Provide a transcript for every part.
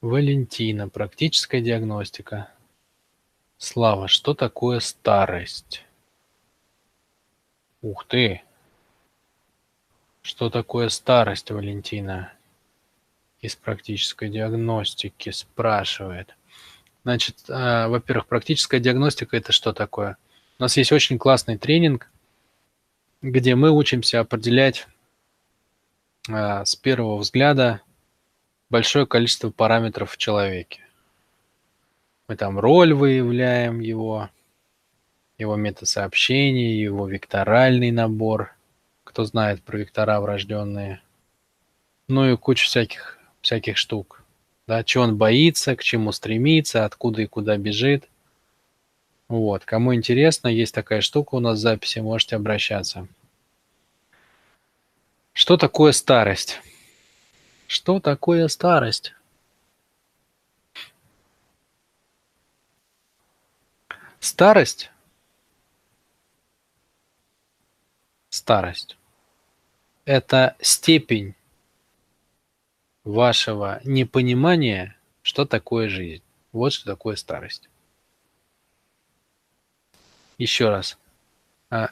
Валентина. Практическая диагностика. Слава, что такое старость? Ух ты! Что такое старость, Валентина? Из практической диагностики спрашивает. Значит, э, во-первых, практическая диагностика – это что такое? У нас есть очень классный тренинг, где мы учимся определять э, с первого взгляда большое количество параметров в человеке. Мы там роль выявляем его, его метод сообщения, его векторальный набор. Кто знает про вектора врожденные. Ну и кучу всяких, всяких штук. Да, чего он боится, к чему стремится, откуда и куда бежит. Вот, кому интересно, есть такая штука у нас в записи, можете обращаться. Что такое старость? Что такое старость? Старость? Старость. Это степень вашего непонимания, что такое жизнь. Вот что такое старость. Еще раз. А,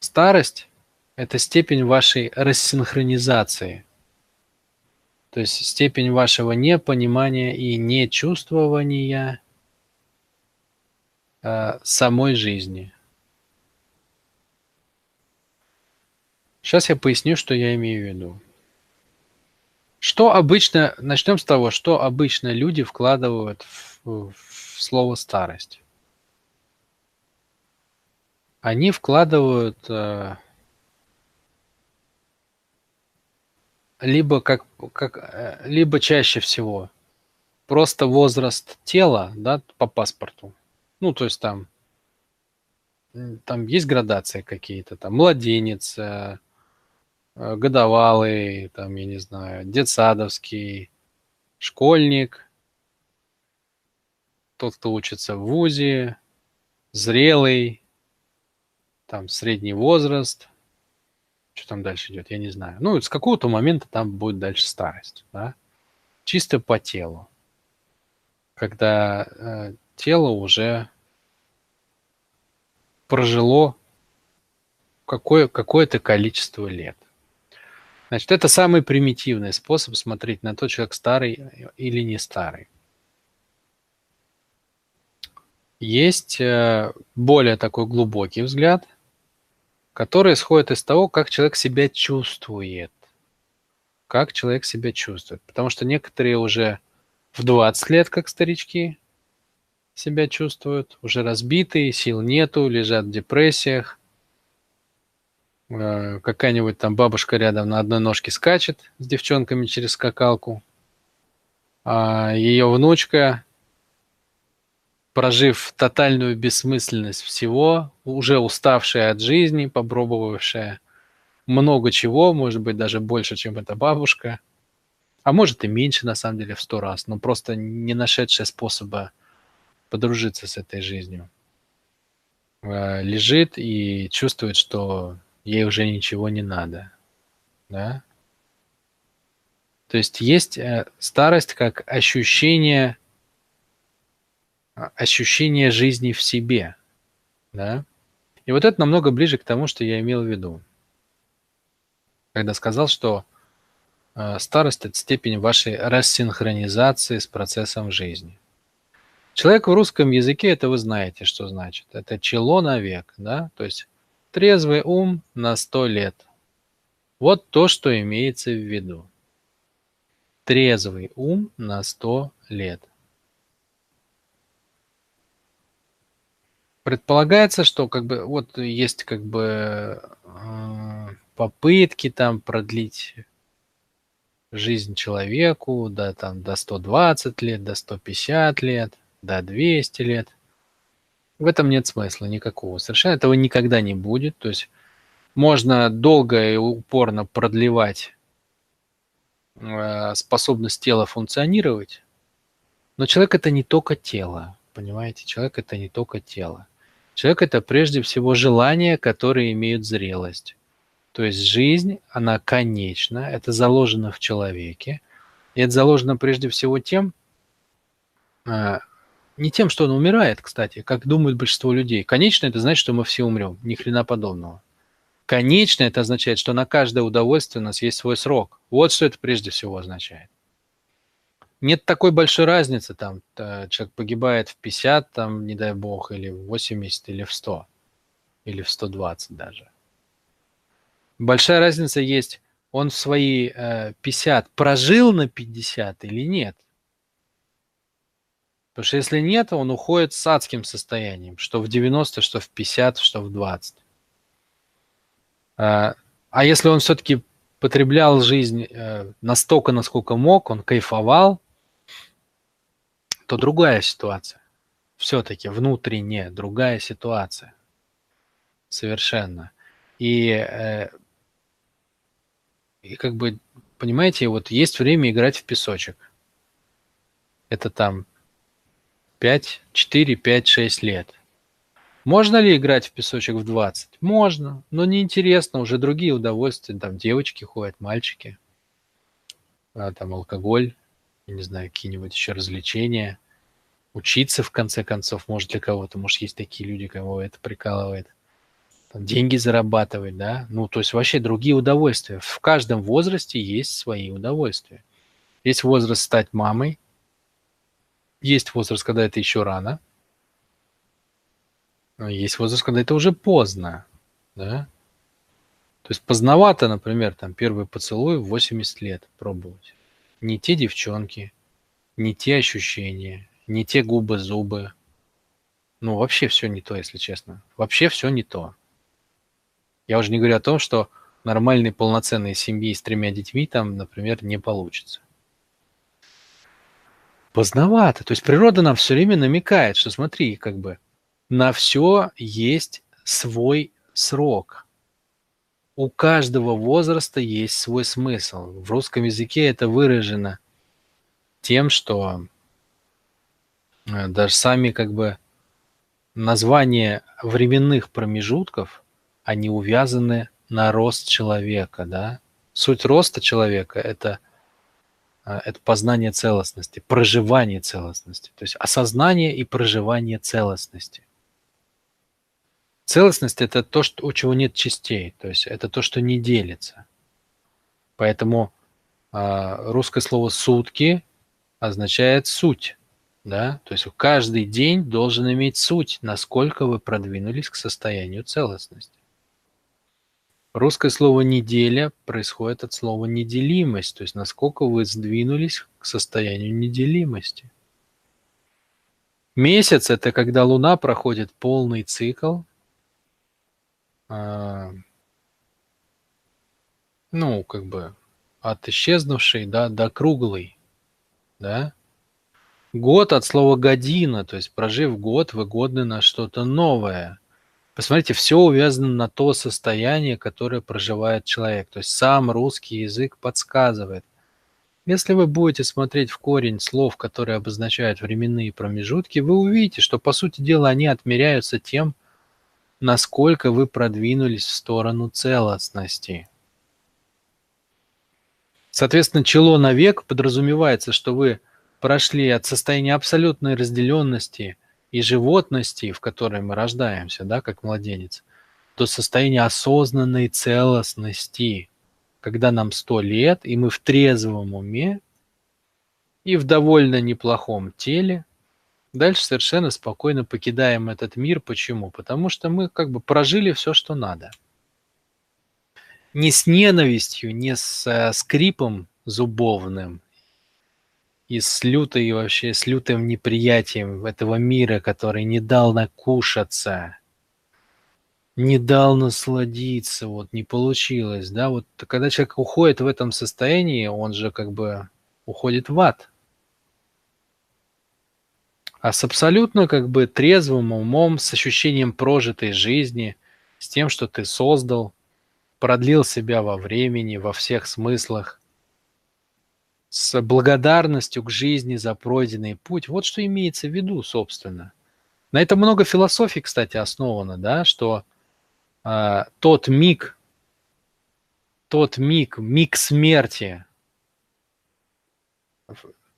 старость – это степень вашей рассинхронизации, то есть степень вашего непонимания и нечувствования э, самой жизни. Сейчас я поясню, что я имею в виду. Что обычно, начнем с того, что обычно люди вкладывают в, в слово старость. Они вкладывают э, либо как, как э, либо чаще всего просто возраст тела, да, по паспорту. Ну, то есть там там есть градации какие-то, там младенец, э, э, годовалый, там, я не знаю, детсадовский, школьник, тот, кто учится в ВУЗе, зрелый, там средний возраст, что там дальше идет, я не знаю. Ну, с какого-то момента там будет дальше старость, да? Чисто по телу. Когда э, тело уже прожило какое, какое-то количество лет. Значит, это самый примитивный способ смотреть на то, человек старый или не старый. Есть э, более такой глубокий взгляд – который исходит из того, как человек себя чувствует. Как человек себя чувствует. Потому что некоторые уже в 20 лет, как старички, себя чувствуют, уже разбитые, сил нету, лежат в депрессиях. Э, какая-нибудь там бабушка рядом на одной ножке скачет с девчонками через скакалку. А ее внучка прожив тотальную бессмысленность всего, уже уставшая от жизни, попробовавшая много чего, может быть, даже больше, чем эта бабушка, а может и меньше, на самом деле, в сто раз, но просто не нашедшая способа подружиться с этой жизнью. Э, лежит и чувствует, что ей уже ничего не надо. Да? То есть есть э, старость как ощущение ощущение жизни в себе. Да? И вот это намного ближе к тому, что я имел в виду. Когда сказал, что э, старость – это степень вашей рассинхронизации с процессом жизни. Человек в русском языке, это вы знаете, что значит. Это чело на век, да? То есть трезвый ум на сто лет. Вот то, что имеется в виду. Трезвый ум на сто лет. Предполагается, что как бы вот есть как бы э, попытки там продлить жизнь человеку, да, там до 120 лет, до 150 лет, до 200 лет. В этом нет смысла никакого. Совершенно этого никогда не будет. То есть можно долго и упорно продлевать э, способность тела функционировать, но человек это не только тело, понимаете? Человек это не только тело. Человек – это прежде всего желания, которые имеют зрелость. То есть жизнь, она конечна, это заложено в человеке. И это заложено прежде всего тем, А, не тем, что он умирает, кстати, как думают большинство людей. Конечно, это значит, что мы все умрем. Ни хрена подобного. Конечно, это означает, что на каждое удовольствие у нас есть свой срок. Вот что это прежде всего означает. Нет такой большой разницы, там, человек погибает в 50, там, не дай бог, или в 80, или в 100, или в 120 даже. Большая разница есть, он в свои э, 50 прожил на 50 или нет. Потому что если нет, он уходит с адским состоянием, что в 90, что в 50, что в 20. А, а если он все-таки потреблял жизнь э, настолько, насколько мог, он кайфовал, то другая ситуация. Все-таки внутренне другая ситуация. Совершенно. И, э, и как бы, понимаете, вот есть время играть в песочек. Это там 5, 4, 5, 6 лет. Можно ли играть в песочек в 20? Можно, но неинтересно, уже другие удовольствия, там девочки ходят, мальчики, а, там алкоголь, я не знаю, какие-нибудь еще развлечения, учиться в конце концов, может для кого-то, может есть такие люди, кого это прикалывает, там, деньги зарабатывать, да, ну то есть вообще другие удовольствия. В каждом возрасте есть свои удовольствия. Есть возраст стать мамой, есть возраст, когда это еще рано, есть возраст, когда это уже поздно, да. То есть поздновато, например, там первый поцелуй в 80 лет пробовать. Не те девчонки, не те ощущения, не те губы-зубы. Ну, вообще все не то, если честно. Вообще все не то. Я уже не говорю о том, что нормальной полноценной семьи с тремя детьми там, например, не получится. Поздновато. То есть природа нам все время намекает, что смотри, как бы на все есть свой срок. У каждого возраста есть свой смысл. В русском языке это выражено тем, что э, даже сами как бы названия временных промежутков, они увязаны на рост человека, да. Суть роста человека – это, э, это познание целостности, проживание целостности, то есть осознание и проживание целостности. Целостность – это то, что, у чего нет частей, то есть это то, что не делится. Поэтому э, русское слово «сутки» означает «суть». Да? То есть каждый день должен иметь суть, насколько вы продвинулись к состоянию целостности. Русское слово «неделя» происходит от слова «неделимость», то есть насколько вы сдвинулись к состоянию неделимости. Месяц – это когда Луна проходит полный цикл, а, ну, как бы от исчезнувшей да, до круглой, да. Год от слова година, то есть прожив год, вы годны на что-то новое. Посмотрите, все увязано на то состояние, которое проживает человек. То есть сам русский язык подсказывает. Если вы будете смотреть в корень слов, которые обозначают временные промежутки, вы увидите, что, по сути дела, они отмеряются тем, насколько вы продвинулись в сторону целостности. Соответственно, чело на век подразумевается, что вы прошли от состояния абсолютной разделенности и животности, в которой мы рождаемся, да, как младенец, до состояния осознанной целостности, когда нам сто лет, и мы в трезвом уме и в довольно неплохом теле Дальше совершенно спокойно покидаем этот мир. Почему? Потому что мы как бы прожили все, что надо. Не с ненавистью, не с э, скрипом зубовным и с лютой вообще, с лютым неприятием этого мира, который не дал накушаться, не дал насладиться, вот не получилось, да, вот когда человек уходит в этом состоянии, он же как бы уходит в ад, а с абсолютно как бы трезвым умом, с ощущением прожитой жизни, с тем, что ты создал, продлил себя во времени, во всех смыслах, с благодарностью к жизни за пройденный путь. Вот что имеется в виду, собственно. На этом много философий, кстати, основано, да, что э, тот миг, тот миг, миг смерти,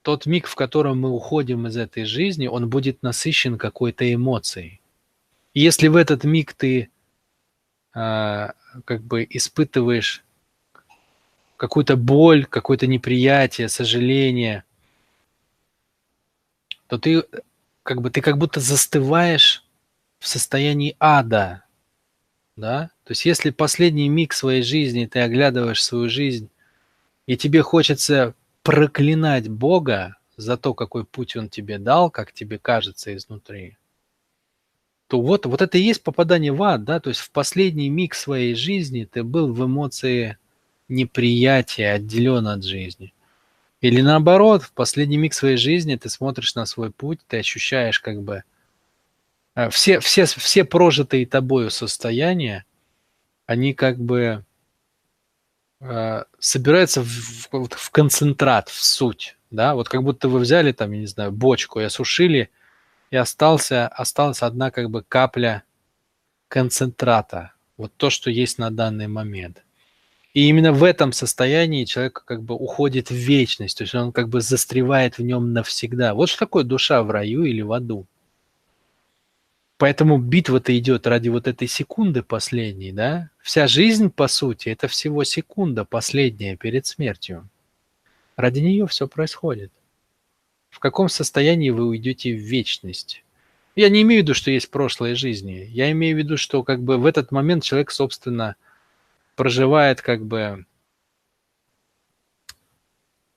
тот миг, в котором мы уходим из этой жизни, он будет насыщен какой-то эмоцией. И если в этот миг ты а, как бы испытываешь какую-то боль, какое-то неприятие, сожаление, то ты как бы ты как будто застываешь в состоянии ада, да? То есть если последний миг своей жизни ты оглядываешь свою жизнь, и тебе хочется проклинать Бога за то, какой путь Он тебе дал, как тебе кажется изнутри, то вот, вот это и есть попадание в ад, да, то есть в последний миг своей жизни ты был в эмоции неприятия, отделен от жизни. Или наоборот, в последний миг своей жизни ты смотришь на свой путь, ты ощущаешь как бы э, все, все, все прожитые тобою состояния, они как бы э, собираются в, в, в концентрат, в суть, да, вот как будто вы взяли там, я не знаю, бочку и осушили, и остался, осталась одна как бы капля концентрата, вот то, что есть на данный момент – и именно в этом состоянии человек как бы уходит в вечность, то есть он как бы застревает в нем навсегда. Вот что такое душа в раю или в аду. Поэтому битва-то идет ради вот этой секунды последней, да? Вся жизнь, по сути, это всего секунда последняя перед смертью. Ради нее все происходит. В каком состоянии вы уйдете в вечность? Я не имею в виду, что есть прошлые жизни. Я имею в виду, что как бы в этот момент человек, собственно, проживает как бы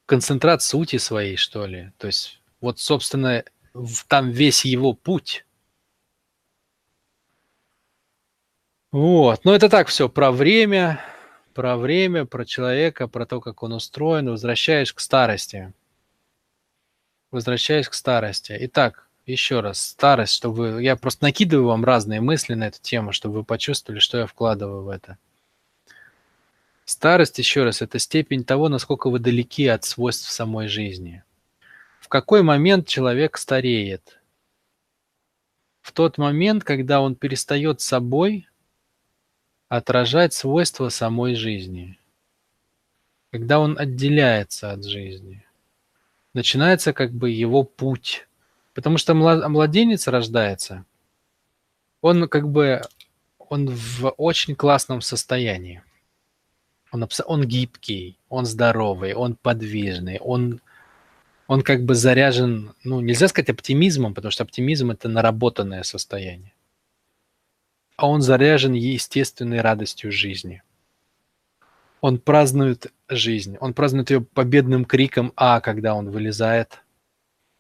концентрат сути своей, что ли. То есть вот, собственно, там весь его путь. Вот. Но это так все про время, про время, про человека, про то, как он устроен. Возвращаясь к старости. Возвращаясь к старости. Итак, еще раз, старость, чтобы... Я просто накидываю вам разные мысли на эту тему, чтобы вы почувствовали, что я вкладываю в это. Старость, еще раз, это степень того, насколько вы далеки от свойств самой жизни. В какой момент человек стареет? В тот момент, когда он перестает собой отражать свойства самой жизни. Когда он отделяется от жизни. Начинается как бы его путь. Потому что младенец рождается, он как бы он в очень классном состоянии. Он, он гибкий, он здоровый, он подвижный, он, он как бы заряжен, ну, нельзя сказать оптимизмом, потому что оптимизм – это наработанное состояние. А он заряжен естественной радостью жизни. Он празднует жизнь, он празднует ее победным криком «А», когда он вылезает.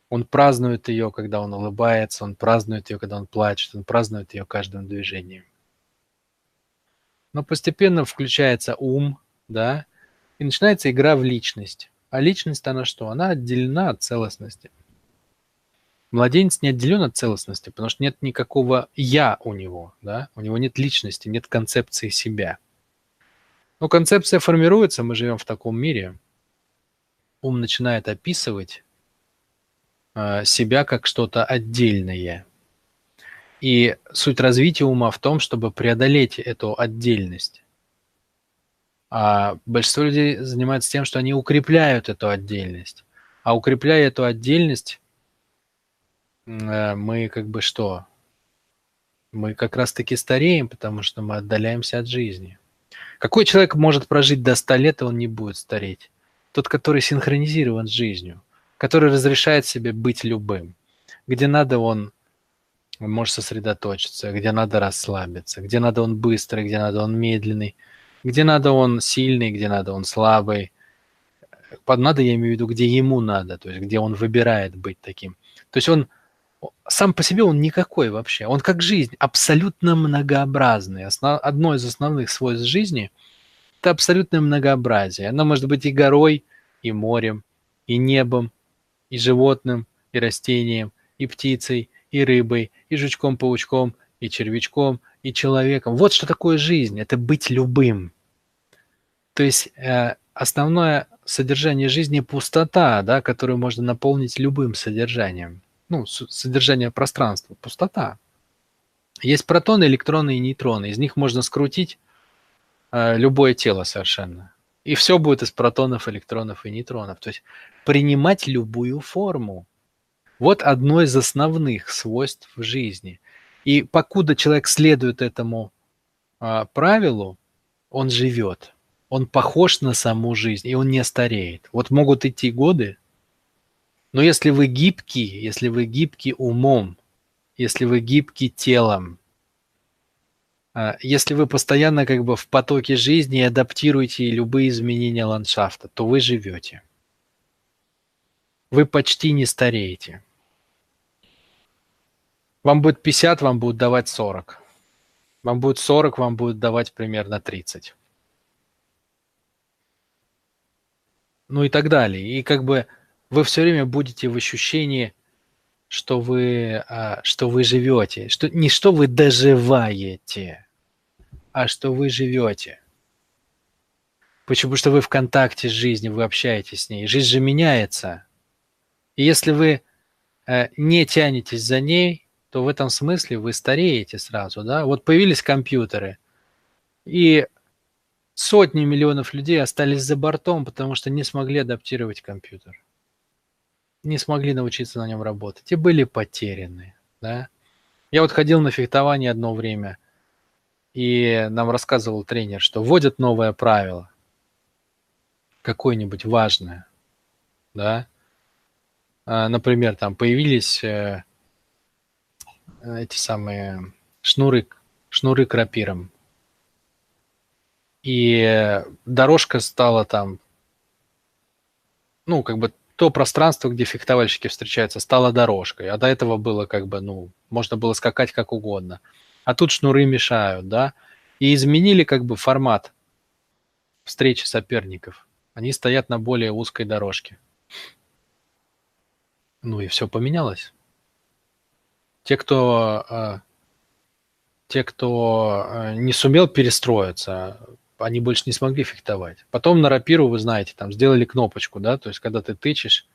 Он празднует ее, когда он улыбается, он празднует ее, когда он плачет, он празднует ее каждым движением. Но постепенно включается ум, да, и начинается игра в личность. А личность, она что? Она отделена от целостности. Младенец не отделен от целостности, потому что нет никакого «я» у него, да, у него нет личности, нет концепции себя. Но концепция формируется, мы живем в таком мире. Ум начинает описывать э, себя как что-то отдельное. И суть развития ума в том, чтобы преодолеть эту отдельность. А большинство людей занимается тем, что они укрепляют эту отдельность. А укрепляя эту отдельность, мы как бы что? Мы как раз-таки стареем, потому что мы отдаляемся от жизни. Какой человек может прожить до 100 лет, и он не будет стареть? Тот, который синхронизирован с жизнью, который разрешает себе быть любым. Где надо, он может сосредоточиться, где надо расслабиться, где надо он быстрый, где надо он медленный – где надо он сильный, где надо он слабый. Под надо я имею в виду, где ему надо, то есть где он выбирает быть таким. То есть он сам по себе он никакой вообще. Он как жизнь, абсолютно многообразный. Основ, одно из основных свойств жизни – это абсолютное многообразие. Оно может быть и горой, и морем, и небом, и животным, и растением, и птицей, и рыбой, и жучком-паучком, и червячком, и человеком. Вот что такое жизнь – это быть любым. То есть э, основное содержание жизни – пустота, да, которую можно наполнить любым содержанием. Ну, содержание пространства – пустота. Есть протоны, электроны и нейтроны. Из них можно скрутить э, любое тело совершенно. И все будет из протонов, электронов и нейтронов. То есть принимать любую форму. Вот одно из основных свойств жизни. И покуда человек следует этому а, правилу, он живет. Он похож на саму жизнь, и он не стареет. Вот могут идти годы, но если вы гибкий, если вы гибкий умом, если вы гибкий телом, а, если вы постоянно как бы в потоке жизни и адаптируете любые изменения ландшафта, то вы живете. Вы почти не стареете. Вам будет 50, вам будут давать 40. Вам будет 40, вам будут давать примерно 30. Ну и так далее. И как бы вы все время будете в ощущении, что вы, а, что вы живете. Что, не что вы доживаете, а что вы живете. Почему? что вы в контакте с жизнью, вы общаетесь с ней. Жизнь же меняется. И если вы э, не тянетесь за ней, то в этом смысле вы стареете сразу, да? Вот появились компьютеры, и сотни миллионов людей остались за бортом, потому что не смогли адаптировать компьютер. Не смогли научиться на нем работать и были потеряны, да? Я вот ходил на фехтование одно время, и нам рассказывал тренер, что вводят новое правило, какое-нибудь важное, да? А, например, там появились э, эти самые шнуры, шнуры к рапирам. И дорожка стала там, ну, как бы то пространство, где фехтовальщики встречаются, стало дорожкой. А до этого было как бы, ну, можно было скакать как угодно. А тут шнуры мешают, да. И изменили как бы формат встречи соперников. Они стоят на более узкой дорожке. Ну и все поменялось. Те, кто, э, те, кто э, не сумел перестроиться, они больше не смогли фехтовать. Потом на рапиру, вы знаете, там сделали кнопочку, да, то есть когда ты тычешь,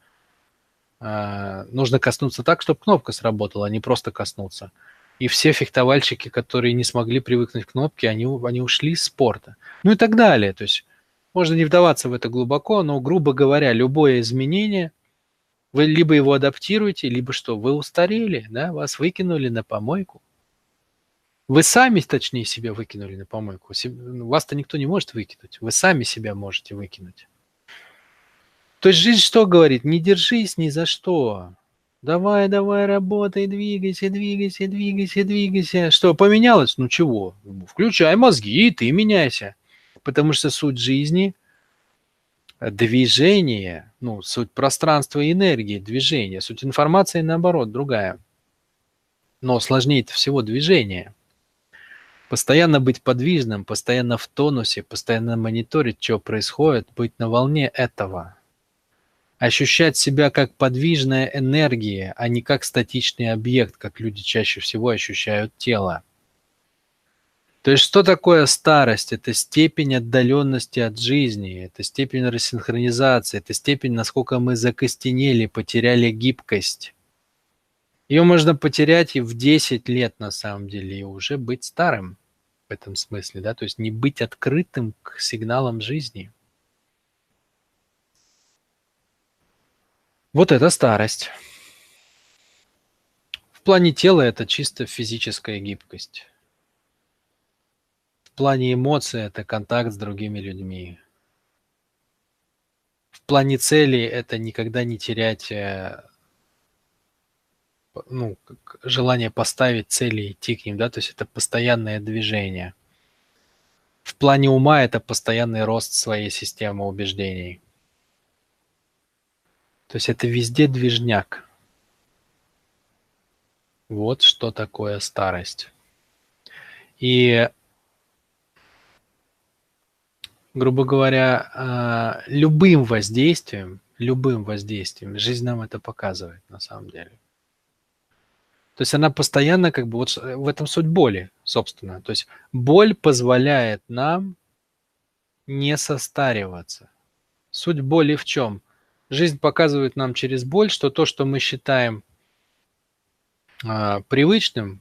э, нужно коснуться так, чтобы кнопка сработала, а не просто коснуться. И все фехтовальщики, которые не смогли привыкнуть к кнопке, они, они ушли из спорта. Ну и так далее. То есть можно не вдаваться в это глубоко, но, грубо говоря, любое изменение вы либо его адаптируете, либо что, вы устарели, да, вас выкинули на помойку. Вы сами, точнее, себя выкинули на помойку. Ну, вас-то никто не может выкинуть. Вы сами себя можете выкинуть. То есть жизнь что говорит? Не держись ни за что. Давай, давай, работай, двигайся, двигайся, двигайся, двигайся. Что, поменялось? Ну чего? Включай мозги, и ты меняйся. Потому что суть жизни – движение, ну, суть пространства и энергии, движение, суть информации, наоборот, другая. Но сложнее всего движение. Постоянно быть подвижным, постоянно в тонусе, постоянно мониторить, что происходит, быть на волне этого. Ощущать себя как подвижная энергия, а не как статичный объект, как люди чаще всего ощущают тело. То есть что такое старость? Это степень отдаленности от жизни, это степень рассинхронизации, это степень, насколько мы закостенели, потеряли гибкость. Ее можно потерять и в 10 лет на самом деле, и уже быть старым в этом смысле, да, то есть не быть открытым к сигналам жизни. Вот это старость. В плане тела это чисто физическая гибкость плане эмоций это контакт с другими людьми. В плане цели это никогда не терять ну, желание поставить цели и идти к ним, да, то есть это постоянное движение. В плане ума это постоянный рост своей системы убеждений. То есть это везде движняк. Вот что такое старость. И грубо говоря, а, любым воздействием, любым воздействием, жизнь нам это показывает на самом деле. То есть она постоянно как бы, вот в этом суть боли, собственно. То есть боль позволяет нам не состариваться. Суть боли в чем? Жизнь показывает нам через боль, что то, что мы считаем э, привычным,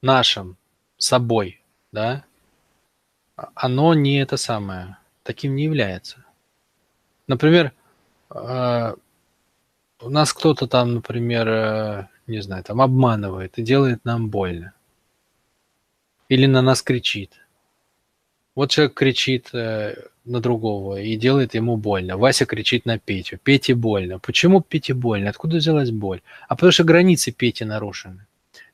нашим, собой, да, оно не это самое. таким не является. Например, э, у нас кто-то там, например, э, не знаю, там обманывает и делает нам больно. Или на нас кричит. Вот человек кричит э, на другого и делает ему больно. Вася кричит на Петю. Пете больно. Почему Пете больно? Откуда взялась боль? А потому что границы Пети нарушены.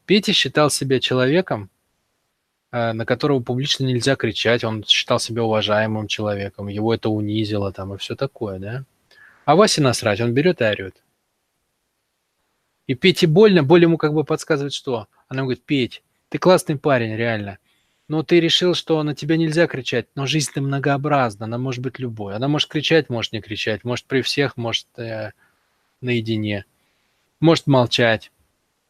Петя считал себя человеком, э, на которого публично нельзя кричать. Он считал себя уважаемым человеком. Его это унизило там и все такое, да? А Васе насрать, он берет и орет. И Пете больно, боль ему как бы подсказывает что? Она говорит, Петь, ты классный парень, реально. Но ты решил, что на тебя нельзя кричать, но жизнь-то многообразна, она может быть любой. Она может кричать, может не кричать, может при всех, может э, наедине, может молчать.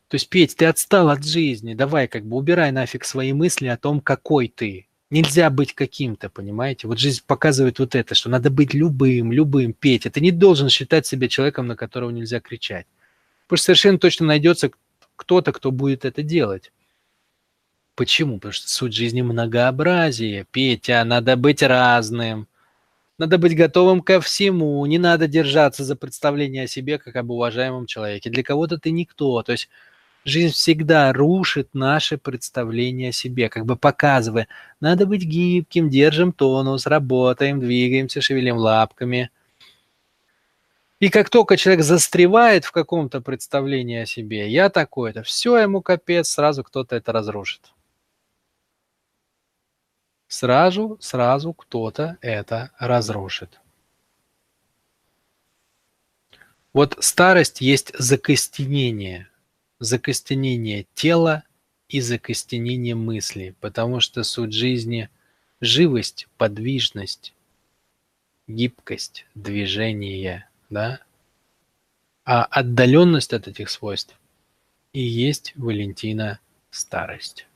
То есть, Петь, ты отстал от жизни, давай как бы убирай нафиг свои мысли о том, какой ты. Нельзя быть каким-то, понимаете? Вот жизнь показывает вот это, что надо быть любым, любым, Петя. Ты не должен считать себя человеком, на которого нельзя кричать. Потому что совершенно точно найдется кто-то, кто будет это делать. Почему? Потому что суть жизни многообразие. Петя, надо быть разным. Надо быть готовым ко всему. Не надо держаться за представление о себе как об уважаемом человеке. Для кого-то ты никто. То есть жизнь всегда рушит наше представление о себе, как бы показывая, надо быть гибким, держим тонус, работаем, двигаемся, шевелим лапками – и как только человек застревает в каком-то представлении о себе, я такой-то, все ему капец, сразу кто-то это разрушит. Сразу, сразу кто-то это разрушит. Вот старость есть закостенение. Закостенение тела и закостенение мысли, потому что суть жизни – живость, подвижность, гибкость, движение – да? А отдаленность от этих свойств и есть Валентина старость.